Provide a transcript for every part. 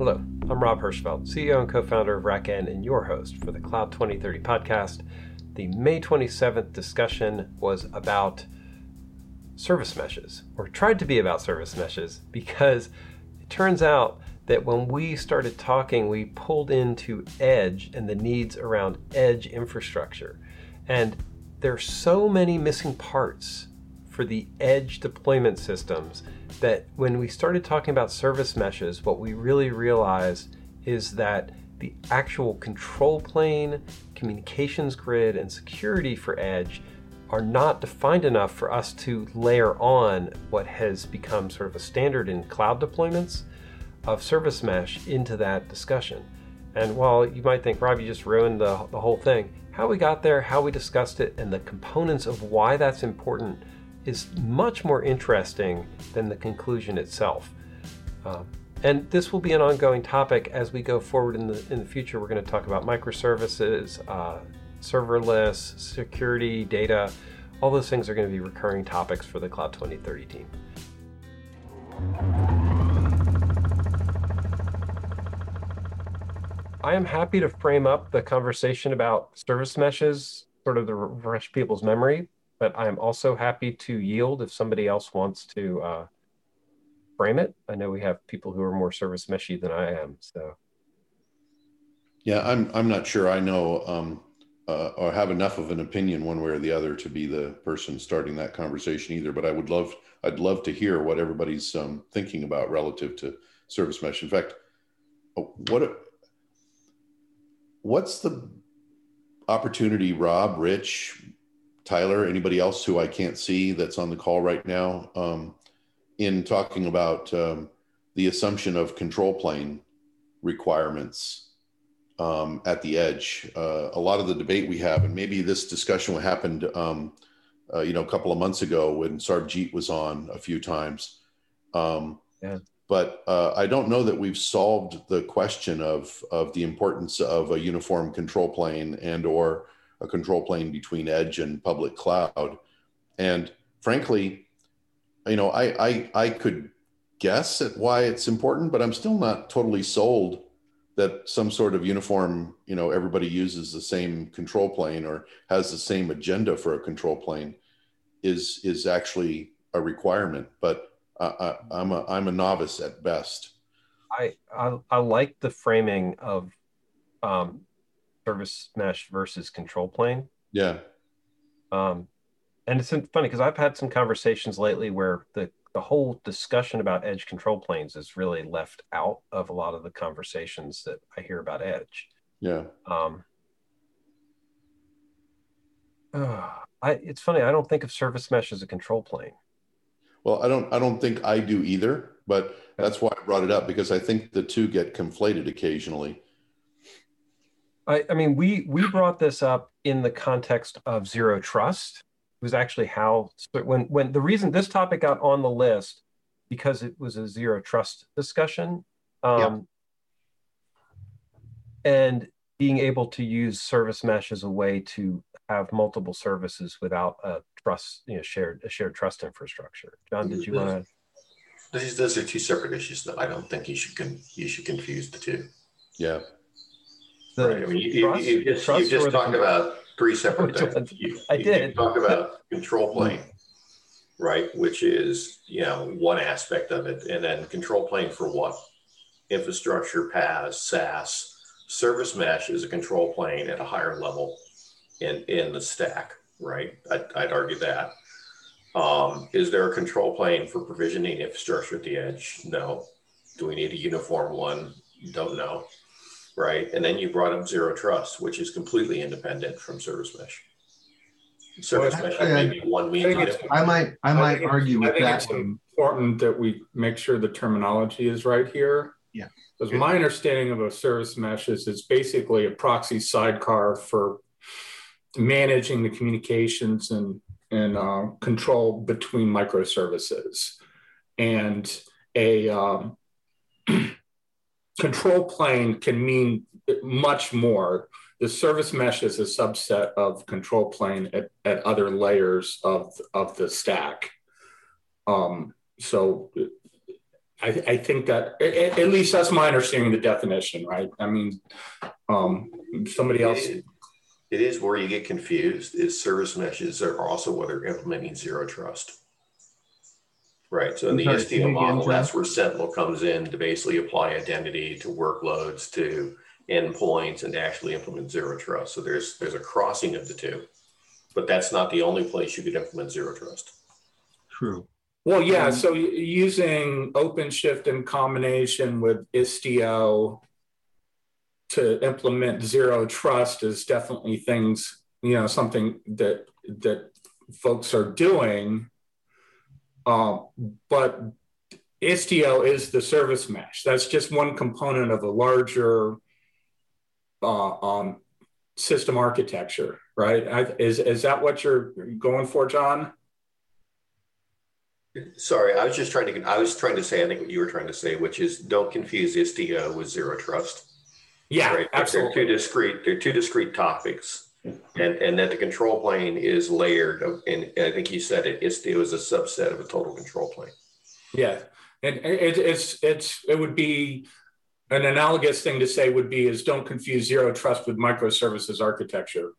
Hello, I'm Rob Hirschfeld, CEO and co founder of RackN and your host for the Cloud 2030 podcast. The May 27th discussion was about service meshes, or tried to be about service meshes, because it turns out that when we started talking, we pulled into edge and the needs around edge infrastructure. And there's so many missing parts for the edge deployment systems that when we started talking about service meshes, what we really realized is that the actual control plane, communications grid, and security for edge are not defined enough for us to layer on what has become sort of a standard in cloud deployments of service mesh into that discussion. And while you might think, Rob, you just ruined the, the whole thing, how we got there, how we discussed it, and the components of why that's important is much more interesting than the conclusion itself. Uh, and this will be an ongoing topic as we go forward in the in the future. We're going to talk about microservices, uh, serverless, security, data. All those things are going to be recurring topics for the Cloud 2030 team. I am happy to frame up the conversation about service meshes, sort of to refresh people's memory but I'm also happy to yield if somebody else wants to uh, frame it. I know we have people who are more service meshy than I am, so. Yeah, I'm. I'm not sure I know um, uh, or have enough of an opinion one way or the other to be the person starting that conversation either. But I would love. I'd love to hear what everybody's um, thinking about relative to service mesh. In fact, oh, what what's the opportunity, Rob, Rich, Tyler, anybody else who I can't see that's on the call right now, um, in talking about um, the assumption of control plane requirements um, at the edge. Uh, a lot of the debate we have, and maybe this discussion happened, um, uh, you know, a couple of months ago when Sarbjeet was on a few times. Um, yeah. But uh, I don't know that we've solved the question of of the importance of a uniform control plane and or a control plane between edge and public cloud. And frankly, you know, I, I, I could guess at why it's important, but I'm still not totally sold that some sort of uniform, you know, everybody uses the same control plane or has the same agenda for a control plane is, is actually a requirement. But I, I'm a, I'm a novice at best. I, I, I like the framing of um, service mesh versus control plane. Yeah. Um, and it's funny because I've had some conversations lately where the the whole discussion about edge control planes is really left out of a lot of the conversations that I hear about edge. Yeah. Um, uh, I, it's funny. I don't think of service mesh as a control plane. Well, I don't. I don't think I do either. But that's why I brought it up because I think the two get conflated occasionally. I, I mean, we we brought this up in the context of zero trust. It was actually how when when the reason this topic got on the list because it was a zero trust discussion. Um, And being able to use service mesh as a way to have multiple services without a trust, you know, shared a shared trust infrastructure. John, did you want to? These those are two separate issues that I don't think you should con- you should confuse the two. Yeah. The right. I mean, you, trust, you, you just, you just talked about three separate things. You, I did. talk about control plane, right? Which is, you know, one aspect of it. And then control plane for what? Infrastructure, PaaS, SaaS. Service mesh is a control plane at a higher level in, in the stack, right? I'd, I'd argue that. Um, is there a control plane for provisioning infrastructure at the edge? No. Do we need a uniform one? Don't know right? And then you brought up zero trust, which is completely independent from service mesh. Service well, mesh I, maybe one means. I, might I might argue with that. It's important that we make sure the terminology is right here. Yeah. Because my understanding of a service mesh is it's basically a proxy sidecar for managing the communications and and uh, control between microservices, and a um, control plane can mean much more. The service mesh is a subset of control plane at, at other layers of, of the stack. Um, so I, I think that at, at, least that's my understanding of the definition, right? I mean, um, somebody else. It, it is where you get confused. Is service meshes are also where they're implementing zero trust. Right. So in the Istio model, that's where Citadel comes in to basically apply identity to workloads, to endpoints, and to actually implement zero trust. So there's there's a crossing of the two, but that's not the only place you could implement zero trust. True. Well, yeah. Um, so using OpenShift in combination with Istio to implement zero trust is definitely things you know something that that folks are doing. Um, but Istio is the service mesh. That's just one component of a larger uh, um, system architecture, right? I, is is that what you're going for, John? Sorry, I was just trying to. I was trying to say. I think what you were trying to say, which is don't confuse Istio with zero trust. Yeah, right? absolutely. They're two discrete. They're two discrete topics, and and that the control plane is layered. Of, and I think you said it. Istio is a subset of a total control plane. Yeah, and it, it's it's it would be an analogous thing to say would be is don't confuse zero trust with microservices architecture.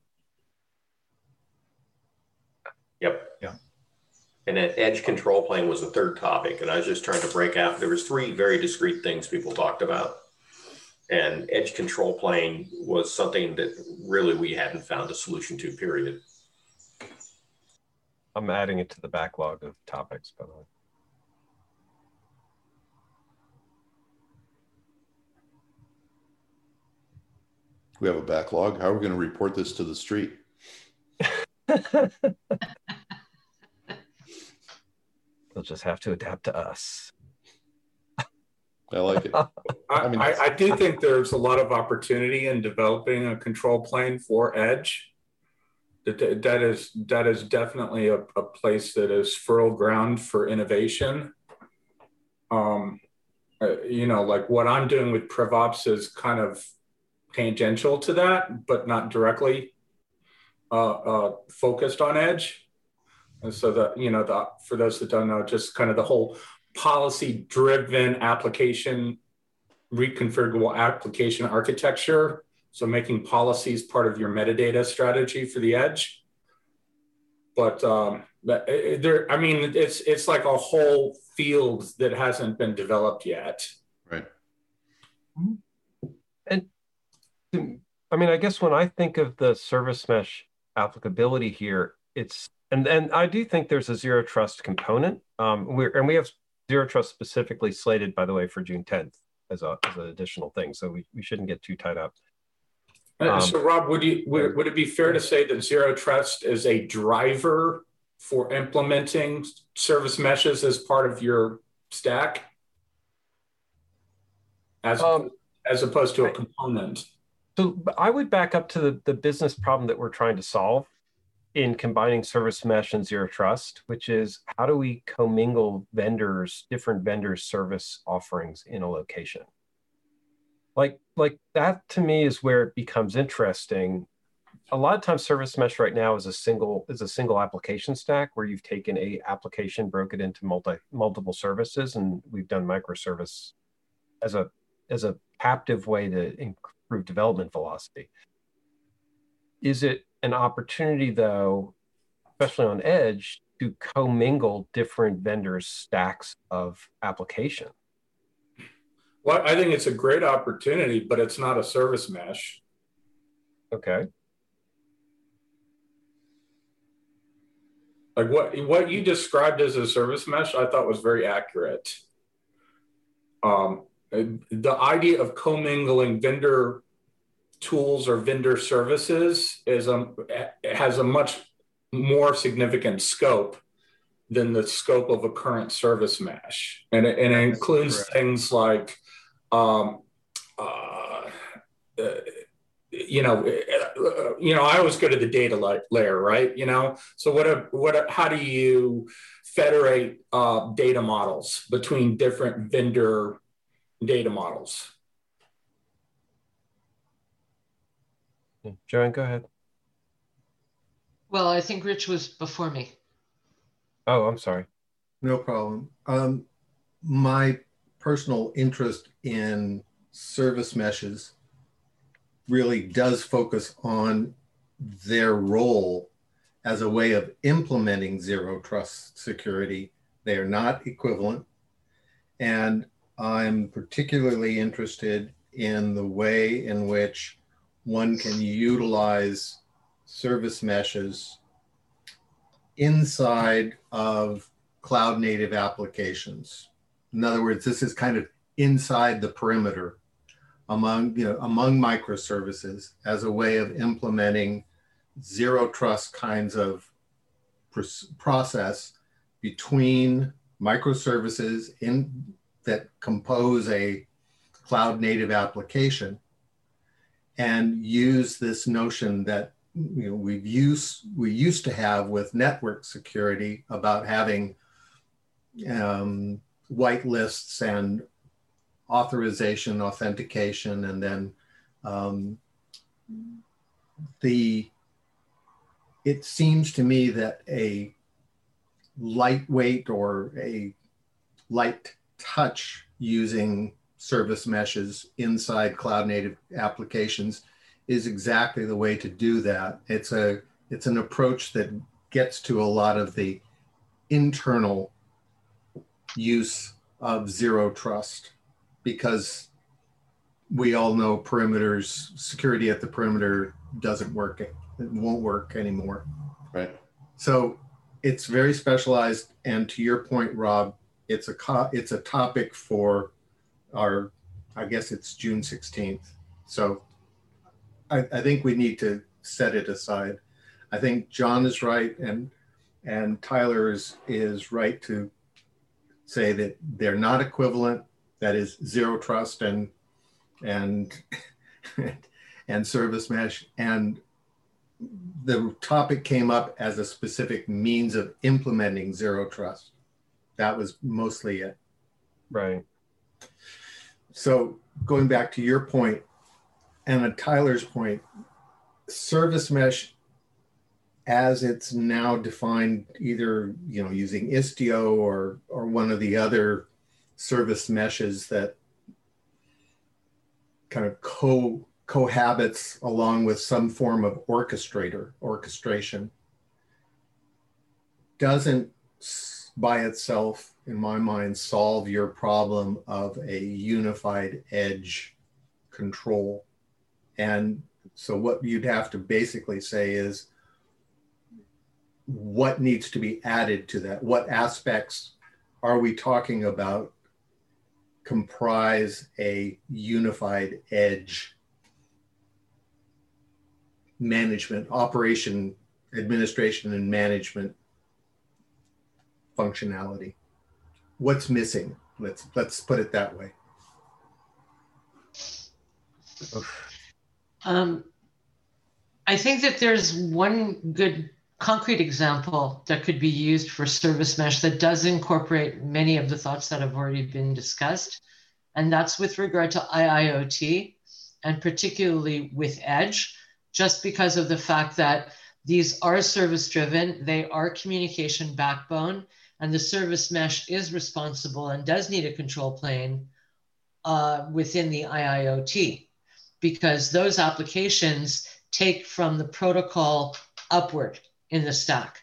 Yep. Yeah. And then edge control plane was the third topic. And I was just trying to break out. There was three very discrete things people talked about. And edge control plane was something that really we hadn't found a solution to, period. I'm adding it to the backlog of topics, by the way. We have a backlog. How are we going to report this to the street? They'll just have to adapt to us. I like it. I, mean, I, I, do think there's a lot of opportunity in developing a control plane for Edge. That, that is that is definitely a, a place that is fertile ground for innovation. Um, uh, you know, like what I'm doing with PrivOps is kind of tangential to that, but not directly uh, uh, focused on Edge. And so that you know, the, for those that don't know, just kind of the whole policy-driven application, reconfigurable application architecture. So making policies part of your metadata strategy for the edge. But um, there, I mean, it's it's like a whole field that hasn't been developed yet. Right. And I mean, I guess when I think of the service mesh applicability here, it's and and I do think there's a zero trust component. Um, we're and we have zero trust specifically slated, by the way, for June 10th as a as an additional thing. So we, we shouldn't get too tied up. Uh, um, so Rob, would you would, would it be fair to say that zero trust is a driver for implementing service meshes as part of your stack? As um, as opposed to a component. So I would back up to the, the business problem that we're trying to solve in combining service mesh and zero trust, which is how do we commingle vendors, different vendors' service offerings in a location? Like, like that to me is where it becomes interesting. A lot of times service mesh right now is a single is a single application stack where you've taken a application, broke it into multi multiple services, and we've done microservice as a as a captive way to improve development velocity. Is it an opportunity, though, especially on Edge, to commingle different vendors' stacks of application? Well, I think it's a great opportunity, but it's not a service mesh. Okay. Like what what you described as a service mesh, I thought was very accurate. Um, the idea of commingling vendor tools or vendor services is a, has a much more significant scope than the scope of a current service mesh. And it, and it includes Correct. things like, um, uh, uh, you know, uh, you know, I always go to the data layer, right? You know, so what, a, what, a, how do you federate uh, data models between different vendor data models? Joanne, go ahead. Well, I think Rich was before me. Oh, I'm sorry. No problem. Um, my personal interest in service meshes really does focus on their role as a way of implementing zero trust security. They are not equivalent. And I'm particularly interested in the way in which one can utilize service meshes inside of cloud native applications. In other words, this is kind of inside the perimeter among, you know, among microservices as a way of implementing zero trust kinds of process between microservices in that compose a cloud native application and use this notion that you know, we've used we used to have with network security about having um, white lists and authorization, authentication, and then um, the. It seems to me that a lightweight or a light touch using service meshes inside cloud native applications is exactly the way to do that. It's a it's an approach that gets to a lot of the internal use of zero trust because we all know perimeters security at the perimeter doesn't work it won't work anymore right so it's very specialized and to your point rob it's a co- it's a topic for our i guess it's june 16th so I, I think we need to set it aside. I think John is right and and Tyler is is right to say that they're not equivalent. That is zero trust and and and service mesh. And the topic came up as a specific means of implementing zero trust. That was mostly it. Right. So going back to your point, and Tyler's point, service mesh as it's now defined either you know using Istio or or one of the other service meshes that kind of co cohabits along with some form of orchestrator orchestration doesn't by itself in my mind solve your problem of a unified edge control and so what you'd have to basically say is what needs to be added to that? What aspects are we talking about comprise a unified edge management, operation, administration, and management functionality? What's missing? Let's let's put it that way. Um, I think that there's one good concrete example that could be used for service mesh that does incorporate many of the thoughts that have already been discussed. And that's with regard to IIoT and particularly with Edge, just because of the fact that these are service driven, they are communication backbone, and the service mesh is responsible and does need a control plane uh, within the IIoT because those applications take from the protocol upward in the stack.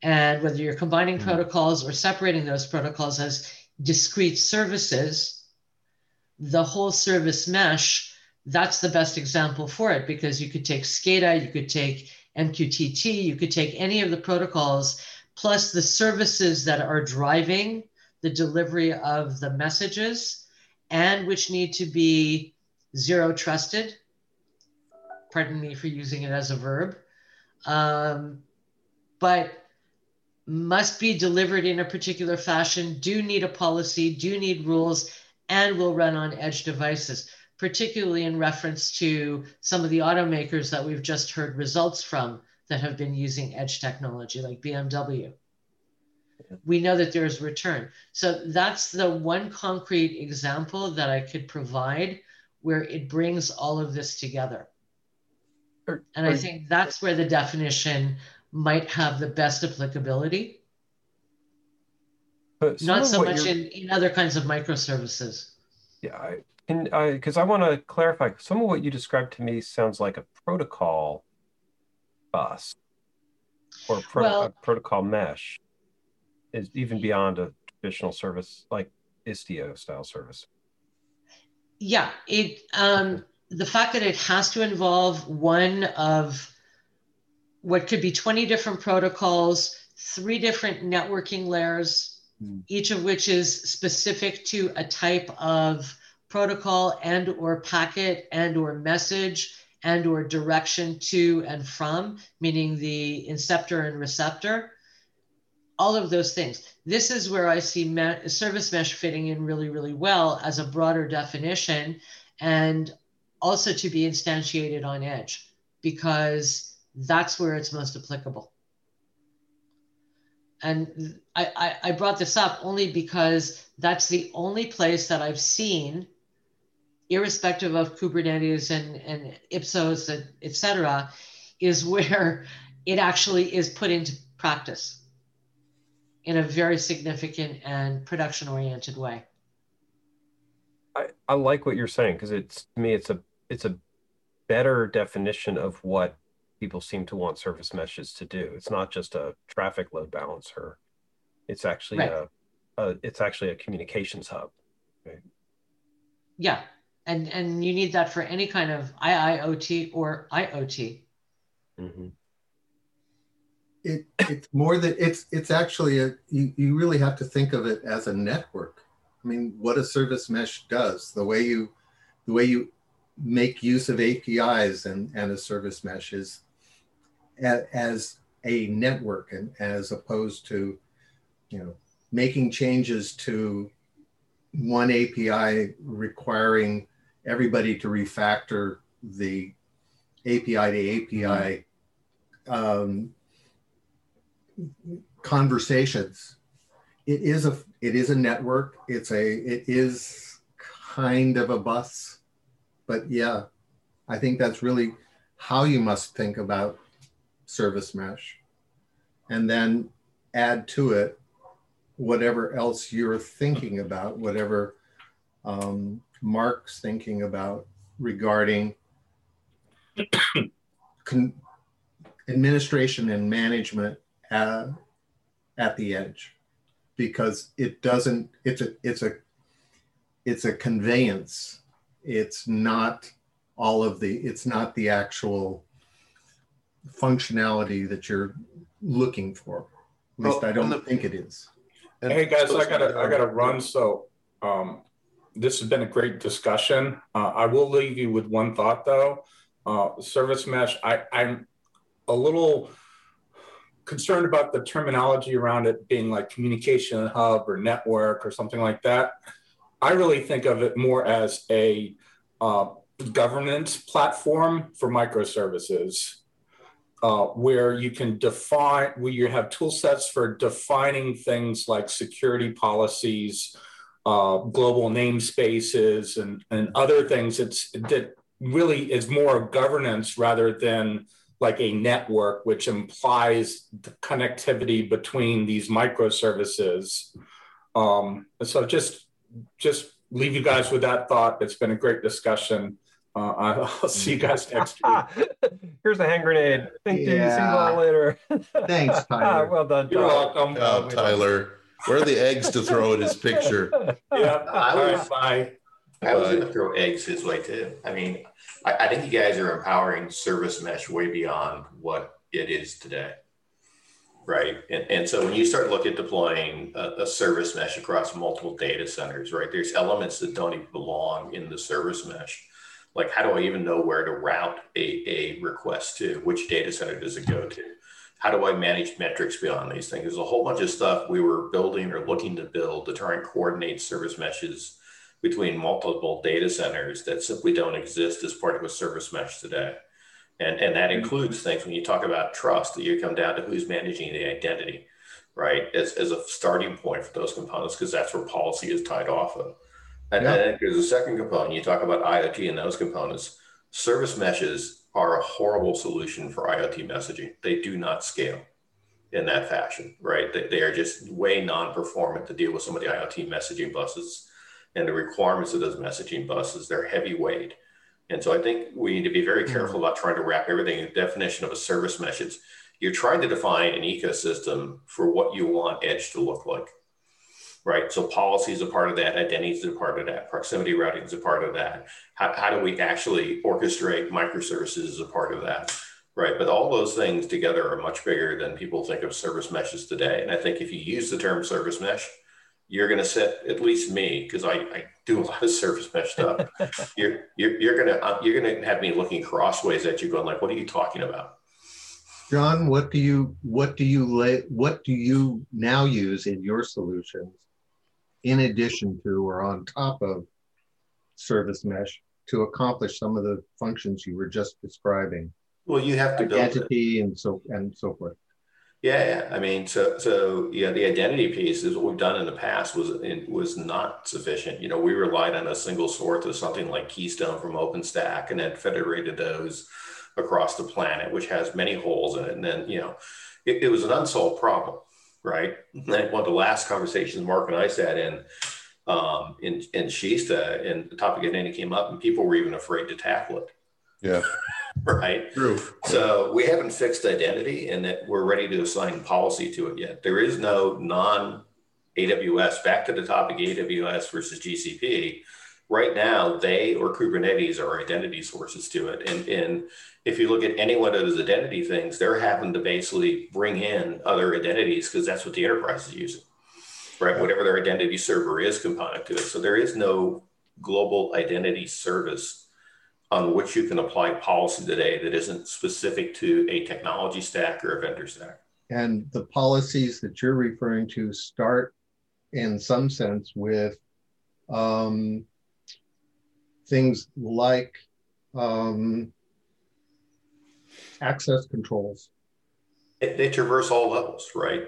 And whether you're combining mm-hmm. protocols or separating those protocols as discrete services, the whole service mesh, that's the best example for it because you could take SCADA, you could take MQTT, you could take any of the protocols, plus the services that are driving the delivery of the messages and which need to be zero trusted. Pardon me for using it as a verb. Um, but must be delivered in a particular fashion, do need a policy, do need rules, and will run on edge devices, particularly in reference to some of the automakers that we've just heard results from that have been using edge technology, like BMW. We know that there's return. So that's the one concrete example that I could provide where it brings all of this together. Or, and or, I think that's where the definition might have the best applicability. not so much in, in other kinds of microservices. Yeah, I, and because I, I want to clarify, some of what you described to me sounds like a protocol bus or pro- well, a protocol mesh is even beyond a traditional service like Istio style service. Yeah, it um, the fact that it has to involve one of what could be 20 different protocols, three different networking layers, mm. each of which is specific to a type of protocol and or packet and or message and or direction to and from, meaning the inceptor and receptor, all of those things. This is where I see me- service mesh fitting in really, really well as a broader definition and also to be instantiated on edge because that's where it's most applicable. And I, I, I brought this up only because that's the only place that I've seen irrespective of Kubernetes and, and Ipsos, and et cetera, is where it actually is put into practice in a very significant and production oriented way. I, I like what you're saying because it's to me it's a it's a better definition of what people seem to want service meshes to do. It's not just a traffic load balancer. It's actually right. a, a it's actually a communications hub. Right? Yeah, and and you need that for any kind of IIoT or IoT. Mm-hmm. It it's more that it's it's actually a you, you really have to think of it as a network. I mean, what a service mesh does, the way you the way you make use of APIs and, and a service mesh is a, as a network and as opposed to you know making changes to one API requiring everybody to refactor the API to API um, conversations. It is a it is a network. It's a it is kind of a bus, but yeah, I think that's really how you must think about service mesh, and then add to it whatever else you're thinking about, whatever um, Mark's thinking about regarding con- administration and management at, at the edge. Because it doesn't it's a it's a it's a conveyance. It's not all of the it's not the actual functionality that you're looking for. At least well, i don't the, think it is. Hey guys i gotta i gotta run so um this has been a great discussion. Uh, I will leave you with one thought though. Uh, service mesh, I, I'm a little concerned about the terminology around it being like communication hub or network or something like that. I really think of it more as a uh, governance platform for microservices. Uh, where you can define, where you have tool sets for defining things like security policies, uh, global namespaces and, and other things it's, that really is more of governance rather than like a network, which implies the connectivity between these microservices. Um, so just just leave you guys with that thought. It's been a great discussion. Uh, I'll see you guys next week. Here's a hand grenade. Thank yeah. see you all later. Thanks, Tyler. well done. You're welcome. Oh, Tyler. Where are the eggs to throw at his picture? Yeah, I was, bye. I was going to throw eggs his way too. I mean, I, I think you guys are empowering service mesh way beyond what it is today right? And, and so when you start looking at deploying a, a, service mesh across multiple data centers, right, there's elements that don't even belong in the service mesh. Like, how do I even know where to route a, a request to? Which data center does it go to? How do I manage metrics beyond these things? There's a whole bunch of stuff we were building or looking to build to try and coordinate service meshes between multiple data centers that simply don't exist as part of a service mesh today. And, and that mm-hmm. includes things when you talk about trust, that you come down to who's managing the identity, right? As, as a starting point for those components, because that's where policy is tied off of. And yeah. then there's a second component. You talk about IoT and those components. Service meshes are a horrible solution for IoT messaging. They do not scale, in that fashion, right? They, they are just way non-performant to deal with some of the IoT messaging buses and the requirements of those messaging buses. They're heavyweight. And so I think we need to be very hmm. careful about trying to wrap everything in the definition of a service mesh. It's, you're trying to define an ecosystem for what you want edge to look like right? So policy is a part of that, identity is a part of that, proximity routing is a part of that. How, how do we actually orchestrate microservices as a part of that, right? But all those things together are much bigger than people think of service meshes today. And I think if you use the term service mesh, you're going to set at least me because I, I, do a lot of service mesh stuff. you're, you're, you're going to uh, you're going to have me looking crossways at you, going like, "What are you talking about?" John, what do you what do you lay what do you now use in your solutions in addition to or on top of service mesh to accomplish some of the functions you were just describing. Well, you have to build identity and so and so forth. Yeah, yeah. I mean, so so yeah, the identity piece is what we've done in the past was it was not sufficient. You know, we relied on a single source of something like Keystone from OpenStack, and then federated those across the planet, which has many holes in it. And then you know, it, it was an unsolved problem right? One of the last conversations Mark and I sat in um, in in Shista, and the topic of identity came up, and people were even afraid to tackle it. Yeah. right. True. So we haven't fixed identity, and that we're ready to assign policy to it yet. There is no non AWS. Back to the topic AWS versus GCP. Right now, they or Kubernetes are identity sources to it, and and if you look at any one of those identity things, they're having to basically bring in other identities because that's what the enterprise is using, right? Whatever their identity server is component to it. So there is no global identity service on which you can apply policy today that isn't specific to a technology stack or a vendor stack. And the policies that you're referring to start in some sense with um, things like um, access controls? They, they traverse all levels, right?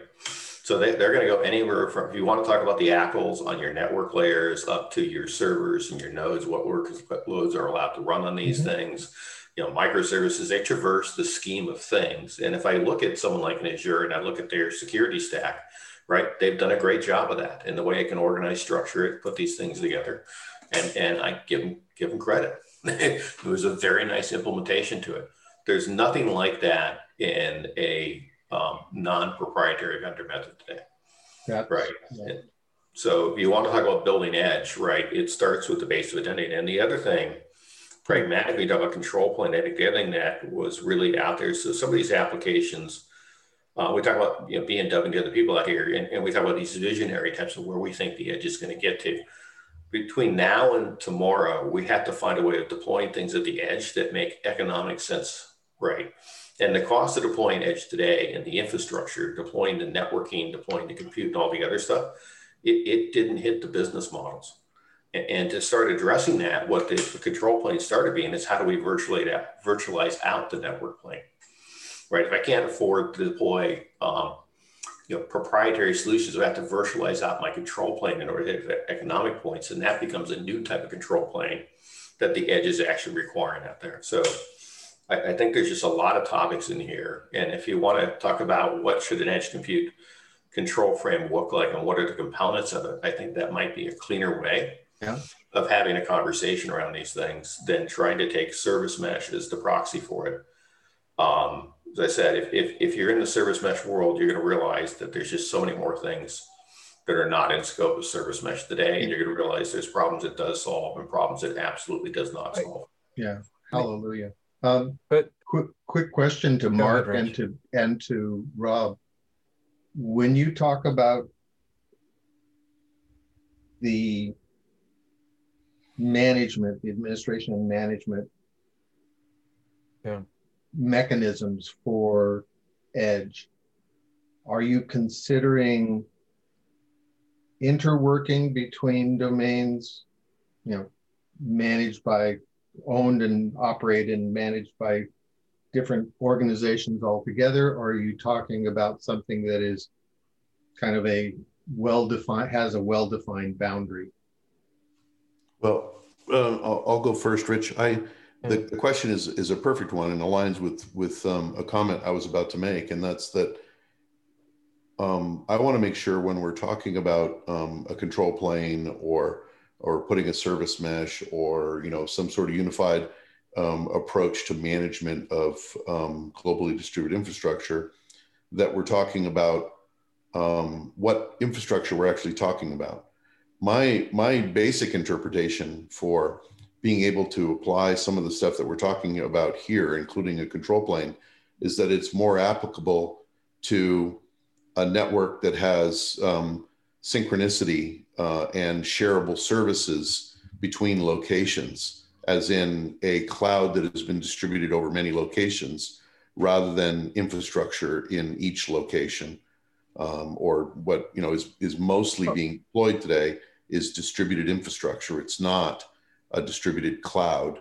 So they, they're going to go anywhere from, if you want to talk about the ACLs on your network layers up to your servers and your nodes, what workloads are allowed to run on these mm-hmm. things, you know, microservices, they traverse the scheme of things. And if I look at someone like an Azure and I look at their security stack, right, they've done a great job of that in the way I can organize, structure it, put these things together. And, and I give them, give them credit. it was a very nice implementation to it. There's nothing like that in a um, non-proprietary vendor method today. That's, right. Yeah. So if you want to talk about building edge, right, it starts with the base of identity. And the other thing, pragmatically, talk about control plane, and getting that was really out there. So some of these applications, uh, we talk about you know, BMW and the other people out here, and, and we talk about these visionary types of where we think the edge is going to get to between now and tomorrow, we have to find a way of deploying things at the edge that make economic sense right? And the cost of deploying edge today and the infrastructure, deploying the networking, deploying the compute and all the other stuff, it, it didn't hit the business models. And, and to start addressing that, what the, the, control plane started being is how do we virtualize out, virtualize out the network plane, right? If I can't afford to deploy um, you know, proprietary solutions, I have to virtualize out my control plane in order to hit economic points. And that becomes a new type of control plane that the edge is actually requiring out there. So I, I, think there's just a lot of topics in here. And if you want to talk about what should an edge compute control frame look like and what are the components of it, I think that might be a cleaner way yeah. of having a conversation around these things than trying to take service mesh as the proxy for it. Um, as I said, if, if, if you're in the service mesh world, you're going to realize that there's just so many more things that are not in scope of service mesh today. And you're going to realize there's problems it does solve and problems it absolutely does not solve. Yeah. Hallelujah. Um, but quick, quick question to Mark ahead, and to and to Rob. When you talk about the management, the administration and management yeah. Mechanisms for Edge, are you considering interworking between domains, you know, managed by owned and operated and managed by different organizations altogether, or are you talking about something that is kind of a well-defined, has a well-defined boundary? Well, uh, I'll, I'll, go first, Rich. I the, the, question is is a perfect one and aligns with with um, a comment I was about to make, and that's that um, I want to make sure when we're talking about um, a control plane or or putting a service mesh or you know some sort of unified um, approach to management of um, globally distributed infrastructure, that we're talking about um, what infrastructure we're actually talking about. My my basic interpretation for being able to apply some of the stuff that we're talking about here, including a control plane, is that it's more applicable to a network that has um, synchronicity uh, and shareable services between locations, as in a cloud that has been distributed over many locations rather than infrastructure in each location. Um, or what you know is is mostly being deployed today is distributed infrastructure. It's not a distributed cloud.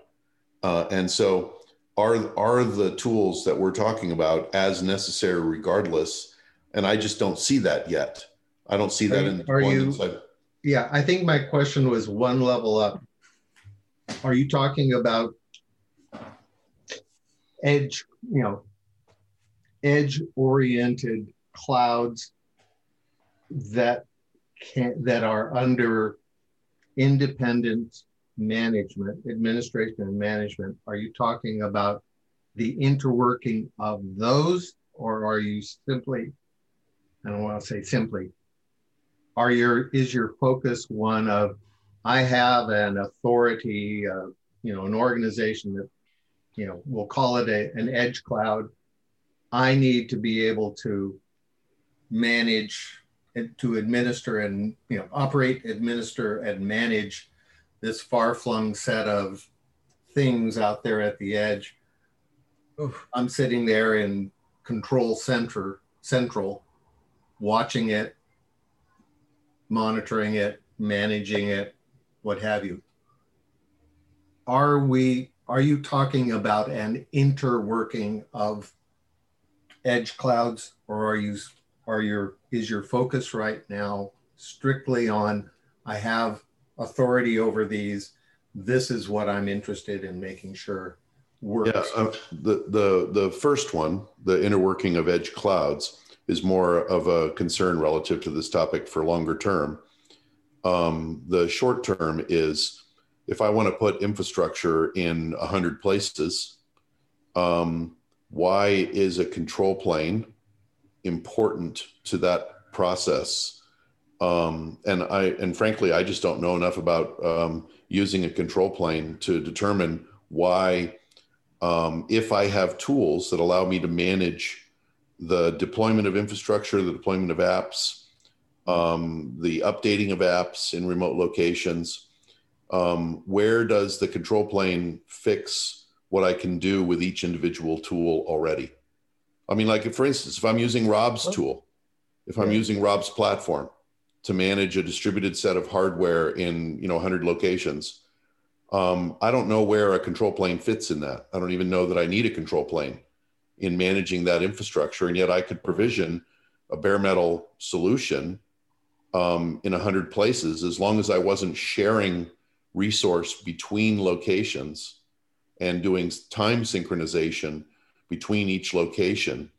Uh, and so are, are the tools that we're talking about as necessary regardless? And I just don't see that yet. I don't see that are, in the are you. Yeah, I think my question was one level up. Are you talking about edge, you know, edge oriented clouds that can that are under independent management, administration and management, are you talking about the interworking of those, or are you simply, I don't want to say simply, are your is your focus one of I have an authority, uh, you know, an organization that, you know, we'll call it a, an edge cloud. I need to be able to manage, to administer and, you know, operate, administer, and manage this far-flung set of things out there at the edge. Oof. I'm sitting there in control center central, watching it, monitoring it, managing it, what have you. Are we are you talking about an interworking of edge clouds or are you are your is your focus right now strictly on I have authority over these. This is what I'm interested in making sure works. Yeah, uh, the the the first one, the interworking of edge clouds, is more of a concern relative to this topic for longer term. Um, the short term is if I want to put infrastructure in a hundred places, um, why is a control plane important to that process? Um, and I and frankly, I just don't know enough about um, using a control plane to determine why, um, if I have tools that allow me to manage the deployment of infrastructure, the deployment of apps, um, the updating of apps in remote locations, um, where does the control plane fix what I can do with each individual tool already? I mean, like for instance, if I'm using Rob's tool, if I'm using Rob's platform, to manage a distributed set of hardware in you know 100 locations. Um, i don't know where a control plane fits in that. I don't even know that i need a control plane in managing that infrastructure and yet i could provision a bare metal solution um, in 100 places as long as i wasn't sharing resource between locations and doing time synchronization between each location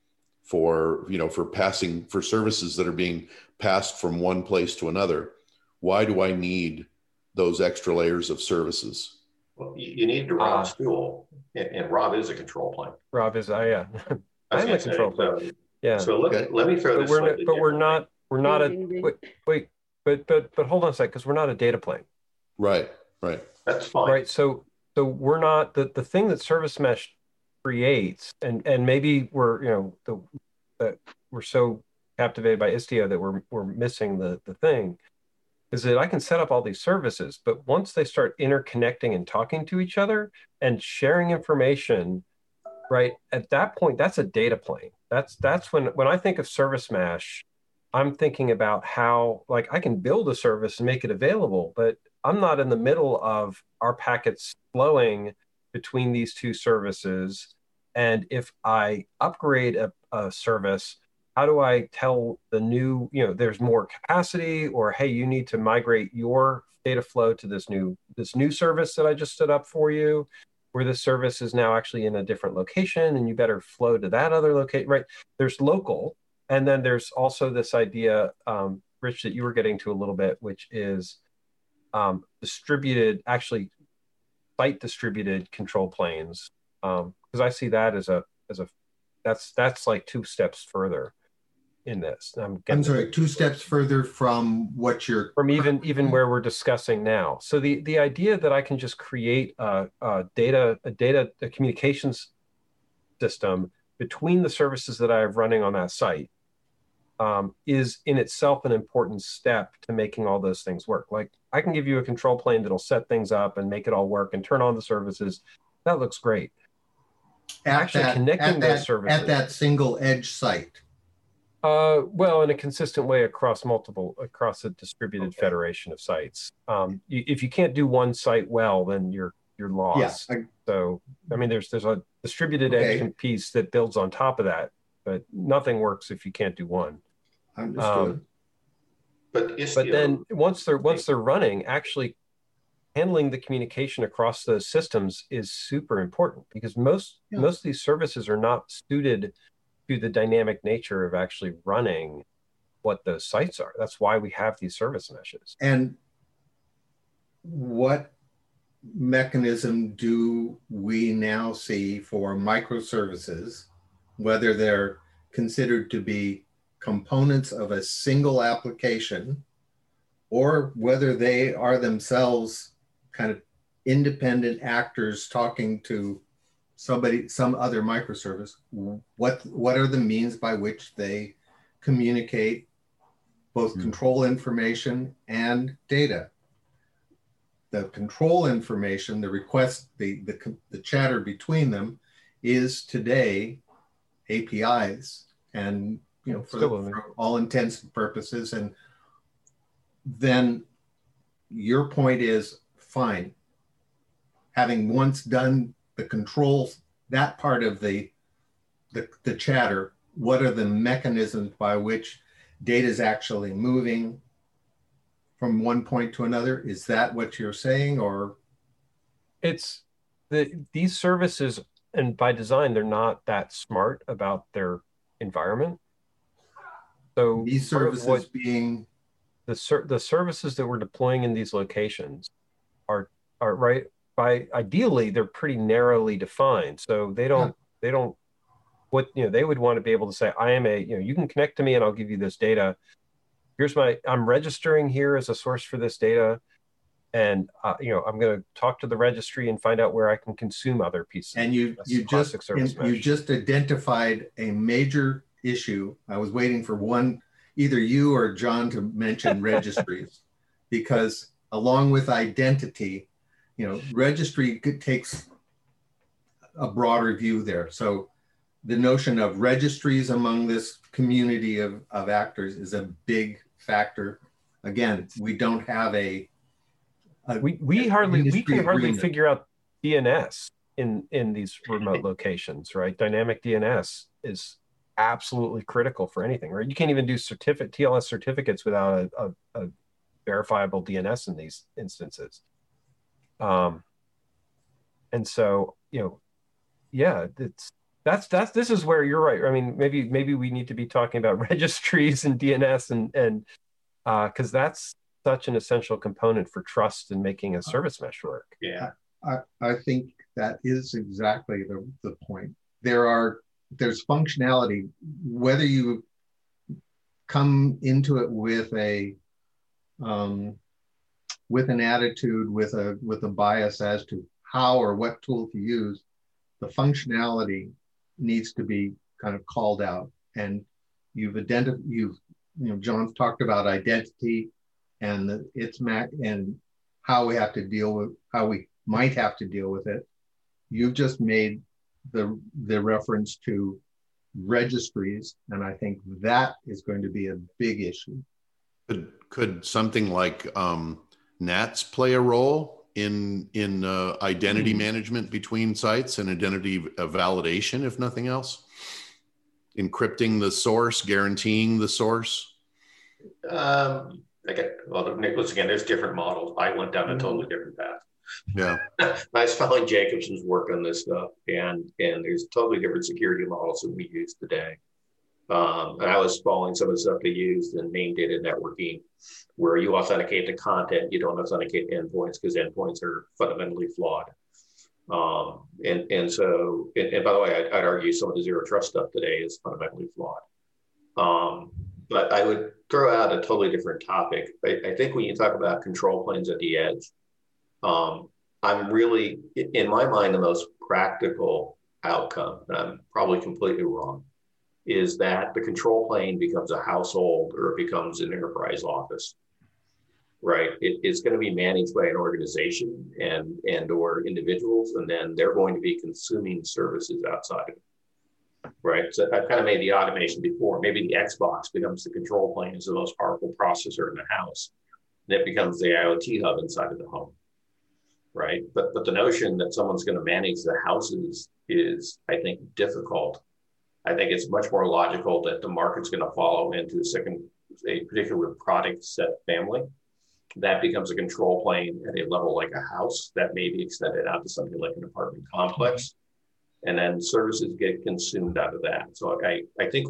for you know for passing for services that are being passed from one place to another. Why do i need those extra layers of services? Well you need to Rob's uh, tool and, and, rob is a control plane. Rob is i yeah. I'm a control plane. So, yeah. so let, okay. let me throw but this we're not, but we're not we're not a wait, wait but but but hold on a sec because we're not a data plane. Right right. That's fine. Right so so we're not the the thing that service mesh creates and and maybe we're you know the that we're so captivated by Istio that we're we're missing the the thing is that I can set up all these services, but once they start interconnecting and talking to each other and sharing information, right at that point, that's a data plane. That's that's when when I think of service mesh, I'm thinking about how like I can build a service and make it available, but I'm not in the middle of our packets flowing between these two services. And if I upgrade a, a service, how do I tell the new, you know, there's more capacity or hey, you need to migrate your data flow to this new this new service that I just stood up for you, where the service is now actually in a different location and you better flow to that other location, right? There's local and then there's also this idea, um, Rich, that you were getting to a little bit, which is um, distributed, actually site distributed control planes. Because um, I see that as a as a that's that's like two steps further in this. I'm, I'm sorry, two steps further from what you're from even even where we're discussing now. So the the idea that I can just create a, a data a data a communications system between the services that I have running on that site um, is in itself an important step to making all those things work. Like I can give you a control plane that'll set things up and make it all work and turn on the services. That looks great. At Actually, that, connecting those that, services at that single edge site. Uh, well, in a consistent way across multiple, across a distributed okay. federation of sites. Um, you, if you can't do one site well, then you're you're lost. Yeah, I, so, I mean, there's there's a distributed okay. edge piece that builds on top of that, but nothing works if you can't do one. Understood. Um, but but then once they're once they're running, actually handling the communication across those systems is super important because most yeah. most of these services are not suited to the dynamic nature of actually running what those sites are. That's why we have these service meshes. And what mechanism do we now see for microservices, whether they're considered to be components of a single application or whether they are themselves kind of independent actors talking to somebody some other microservice what what are the means by which they communicate both mm-hmm. control information and data the control information the request the, the the chatter between them is today apis and you know for, the, for all intents and purposes and then your point is fine having once done the controls, that part of the, the, the chatter, what are the mechanisms by which data is actually moving from one point to another? Is that what you're saying or? It's the, these services and by design, they're not that smart about their environment. So these services being the ser- the services that we're deploying in these locations are are right by ideally they're pretty narrowly defined. So they don't yeah. they don't what you know they would want to be able to say i am a you know you can connect to me and i'll give you this data. Here's my i'm registering here as a source for this data. And uh, you know i'm going to talk to the registry and find out where i can consume other pieces and you you just you just identified a major issue i was waiting for one either you or john to mention registries because along with identity you know, registry takes a broader view there. So the notion of registries among this community of, of actors is a big factor. Again, we don't have a, a we, we hardly we can hardly agreement. figure out DNS in in these remote locations, right? Dynamic DNS is absolutely critical for anything, right? You can't even do certificate TLS certificates without a, a, a verifiable DNS in these instances. Um, and so, you know, yeah, it's that's that's this is where you're right. I mean, maybe maybe we need to be talking about registries and DNS and and because uh, that's such an essential component for trust and making a service mesh work. Yeah, I, I think that is exactly the, the point. There are there's functionality whether you come into it with a um, with an attitude, with a with a bias as to how or what tool to use, the functionality needs to be kind of called out. And you've identified, you've you know, John's talked about identity and the, its mac and how we have to deal with how we might have to deal with it. You've just made the the reference to registries, and I think that is going to be a big issue. Could could something like um, NATs play a role in in uh, identity mm. management between sites and identity validation, if nothing else? Encrypting the source, guaranteeing the source. Um, okay. Well, Nicholas, again, there's different models. I went down a totally different path. Yeah. I was following Jacobson's work on this stuff, and and there's totally different security models that we use today. Um, and I was following some of the stuff they used in named data networking, where you authenticate the content, you don't authenticate endpoints because endpoints are fundamentally flawed. Um, and, and so, and, and by the way, I'd, I'd, argue some of the zero trust stuff today is fundamentally flawed. Um, but I would throw out a totally different topic. I, I, think when you talk about control planes at the edge, um, I'm really, in my mind, the most practical outcome, and I'm probably completely wrong, is that the control plane becomes a household or it becomes an enterprise office right? It, it's going to be managed by an organization and and or individuals, and then they're going to be consuming services outside of it, right? So I've kind of made the automation before. Maybe the Xbox becomes the control plane is the most powerful processor in the house, it becomes the IoT hub inside of the home, right? But but the notion that someone's going to manage the houses is, I think, difficult. I think it's much more logical that the market's going to follow into a second a particular product set family that becomes a control plane at a level like a house that may be extended out to something like an apartment complex. And then services get consumed out of that. So I, I think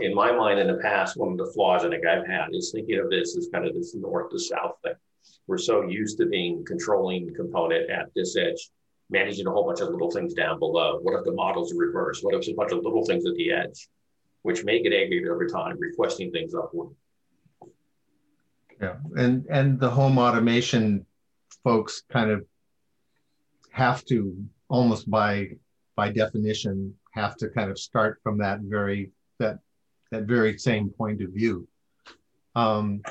in my mind in the past, one of the flaws I think I've had is thinking of this as kind of this north to south thing. We're so used to being controlling component at this edge, managing a whole bunch of little things down below. What if the model's reverse? What if it's a bunch of little things at the edge, which may get aggregated over time, requesting things upward? Yeah, and and the home automation folks kind of have to almost by by definition have to kind of start from that very that that very same point of view. Um,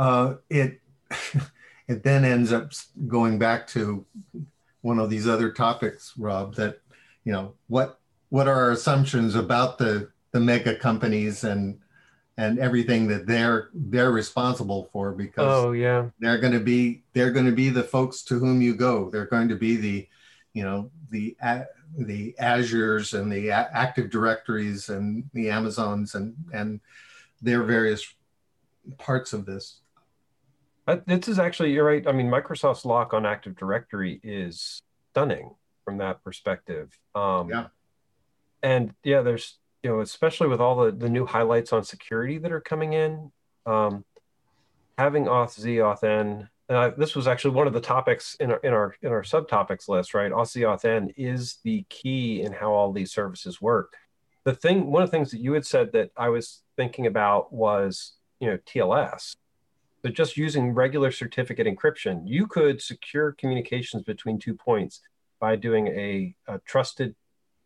uh, it it then ends up going back to one of these other topics, Rob. That you know what what are our assumptions about the the mega companies and and everything that they're they're responsible for? Because oh yeah. they're going to be they're going to be the folks to whom you go. They're going to be the you know the the azures and the active directories and the amazons and and their various parts of this this is actually you're right i mean microsoft's lock on active directory is stunning from that perspective um yeah and yeah there's you know, especially with all the, the new highlights on security that are coming in, um, having auth z auth n. And I, this was actually one of the topics in our in our in our subtopics list, right? auth z auth n is the key in how all these services work. The thing, one of the things that you had said that I was thinking about was, you know, TLS. But just using regular certificate encryption, you could secure communications between two points by doing a, a trusted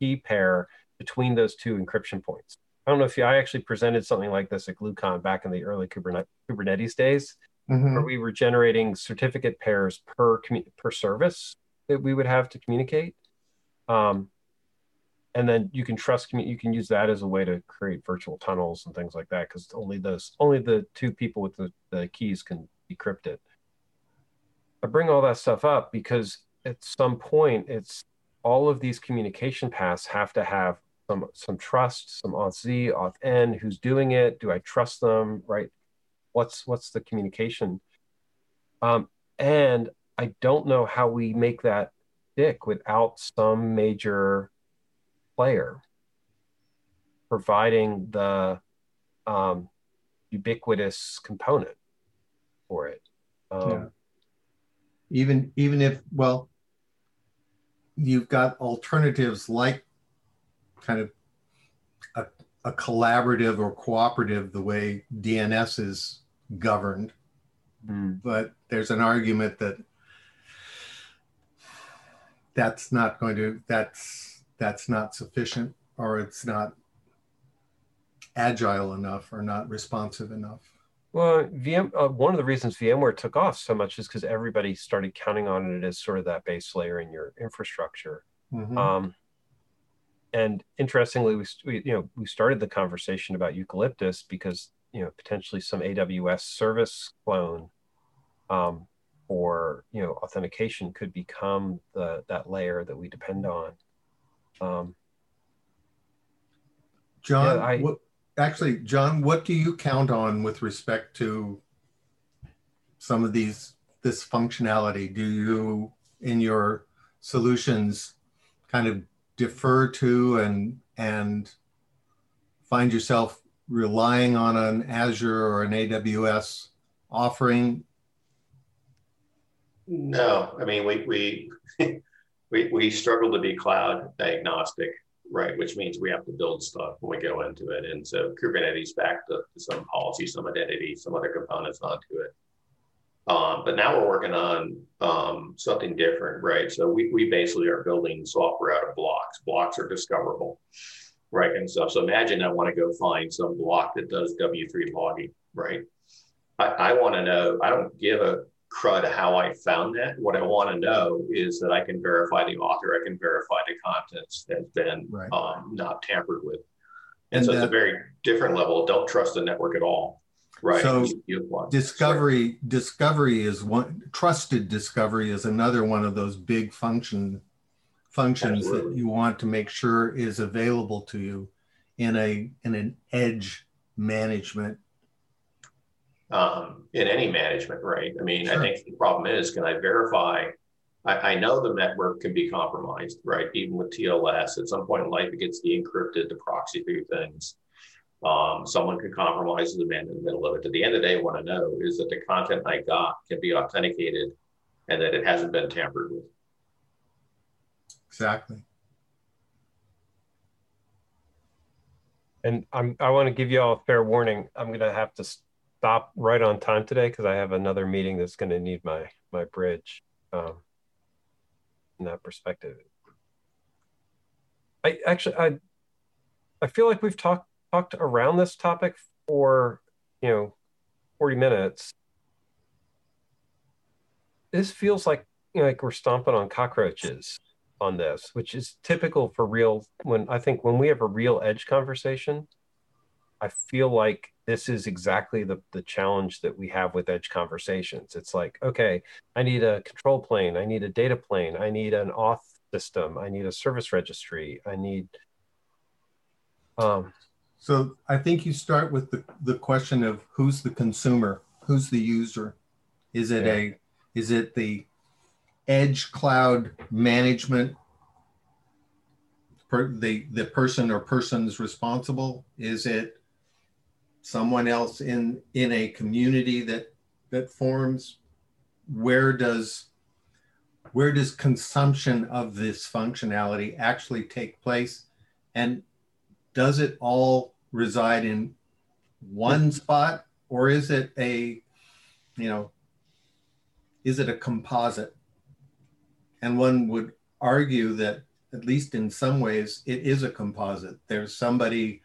key pair between those two encryption points. I don't know if you, I actually presented something like this at GlueCon back in the early Kubernetes days, mm-hmm. where we were generating certificate pairs per per service that we would have to communicate. Um, and then you can trust you can use that as a way to create virtual tunnels and things like that because only those only the two people with the, the keys can decrypt it. I bring all that stuff up because at some point it's all of these communication paths have to have some some trust, some auth z, auth n, who's doing it? Do I trust them? Right? What's what's the communication? Um, and I don't know how we make that stick without some major player providing the um, ubiquitous component for it. Um, yeah. Even even if well, you've got alternatives like kind of a, a collaborative or cooperative the way DNS is governed. Mm. But there's an argument that that's not going to that's that's not sufficient or it's not agile enough or not responsive enough. Well, VM, uh, one of the reasons VMware took off so much is because everybody started counting on it as sort of that base layer in your infrastructure. Mm-hmm. Um, and interestingly, we, we, you know we started the conversation about eucalyptus because you know potentially some AWS service clone um, for you know authentication could become the that layer that we depend on. Um, John, yeah, I, what, actually, John, what do you count on with respect to some of these this functionality? Do you in your solutions kind of defer to and and find yourself relying on an Azure or an AWS offering? No, I mean we we we we struggle to be cloud agnostic, right? Which means we have to build stuff when we go into it, and so Kubernetes back to, to some policy, some identity, some other components onto it. Um, but now we're working on um, something different, right? So we, we basically are building software out of blocks. Blocks are discoverable, right? And stuff. So imagine I want to go find some block that does W3 logging, right? I, I want to know, I don't give a crud how I found that. What I want to know is that I can verify the author, I can verify the contents has been right. um, not tampered with. And, and so that, it's a very different level. Don't trust the network at all. Right. So discovery discovery is one trusted discovery is another one of those big function functions Absolutely. that you want to make sure is available to you in a in an edge management um, in any management, right? I mean, sure. I think the problem is, can I verify? I, I, know the network can be compromised, right? Even with TLS, at some point in life, it gets de-encrypted to proxy through things. Um, someone can compromise the man in the middle of it. At the end of the day, what I know is that the content I got can be authenticated and that it hasn't been tampered with. Exactly. And I'm, I want to give you all a fair warning. I'm going to have to stop right on time today because I have another meeting that's going to need my my bridge. Um, in that perspective, I actually I I feel like we've talked talked around this topic for, you know, 40 minutes. This feels like you know, like we're stomping on cockroaches on this, which is typical for real when I think when we have a real edge conversation, I feel like this is exactly the, the challenge that we have with edge conversations. It's like, okay, I need a control plane, I need a data plane, I need an auth system, I need a service registry, I need um, so I think you start with the, the question of who's the consumer, who's the user. Is it yeah. a is it the edge cloud management per, the the person or persons responsible? Is it someone else in in a community that that forms? Where does where does consumption of this functionality actually take place? And does it all reside in one spot or is it a you know is it a composite and one would argue that at least in some ways it is a composite there's somebody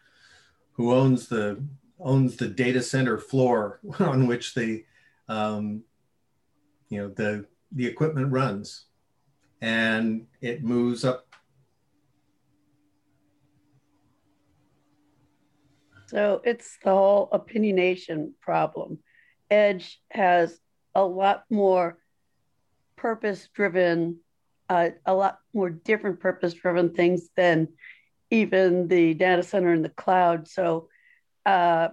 who owns the owns the data center floor on which the um, you know the the equipment runs and it moves up So it's the whole opinionation problem. Edge has a lot more purpose driven, uh, a lot more different purpose driven things than even the data center in the cloud. So uh,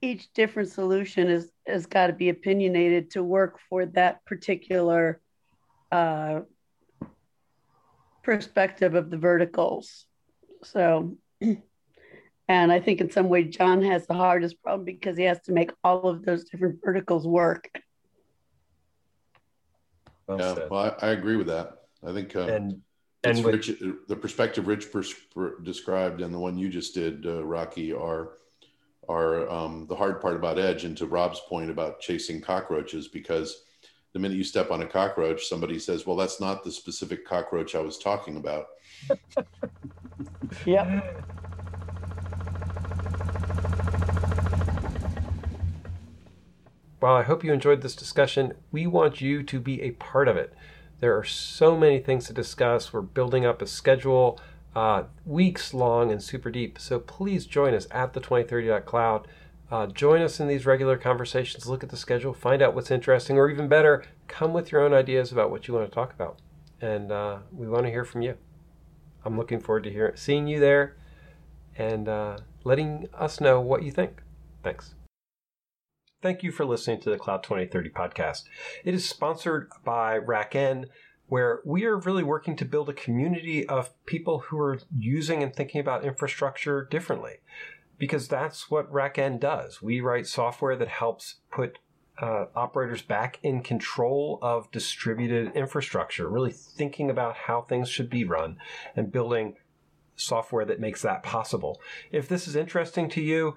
each different solution is has got to be opinionated to work for that particular uh, perspective of the verticals. So And I think in some way, John has the hardest problem because he has to make all of those different verticals work. Well yeah, well, I, I, agree with that. I think uh, and and with, Rich, the perspective Rich described and the one you just did, uh, Rocky, are are um, the hard part about Edge. And to Rob's point about chasing cockroaches, because the minute you step on a cockroach, somebody says, "Well, that's not the specific cockroach I was talking about." yeah. While I hope you enjoyed this discussion, we want you to be a part of it. There are so many things to discuss. We're building up a schedule, uh, weeks long and super deep. So please join us at the 2030.cloud. Uh, join us in these regular conversations. Look at the schedule, find out what's interesting, or even better, come with your own ideas about what you want to talk about. And uh, we want to hear from you. I'm looking forward to hearing, seeing you there and uh, letting us know what you think. Thanks. Thank you for listening to the Cloud 2030 podcast. It is sponsored by RackN. where we are really working to build a community of people who are using and thinking about infrastructure differently. Because that's what RackN does. We write software that helps put uh, operators back in control of distributed infrastructure, really thinking about how things should be run and building software that makes that possible. If this is interesting to you,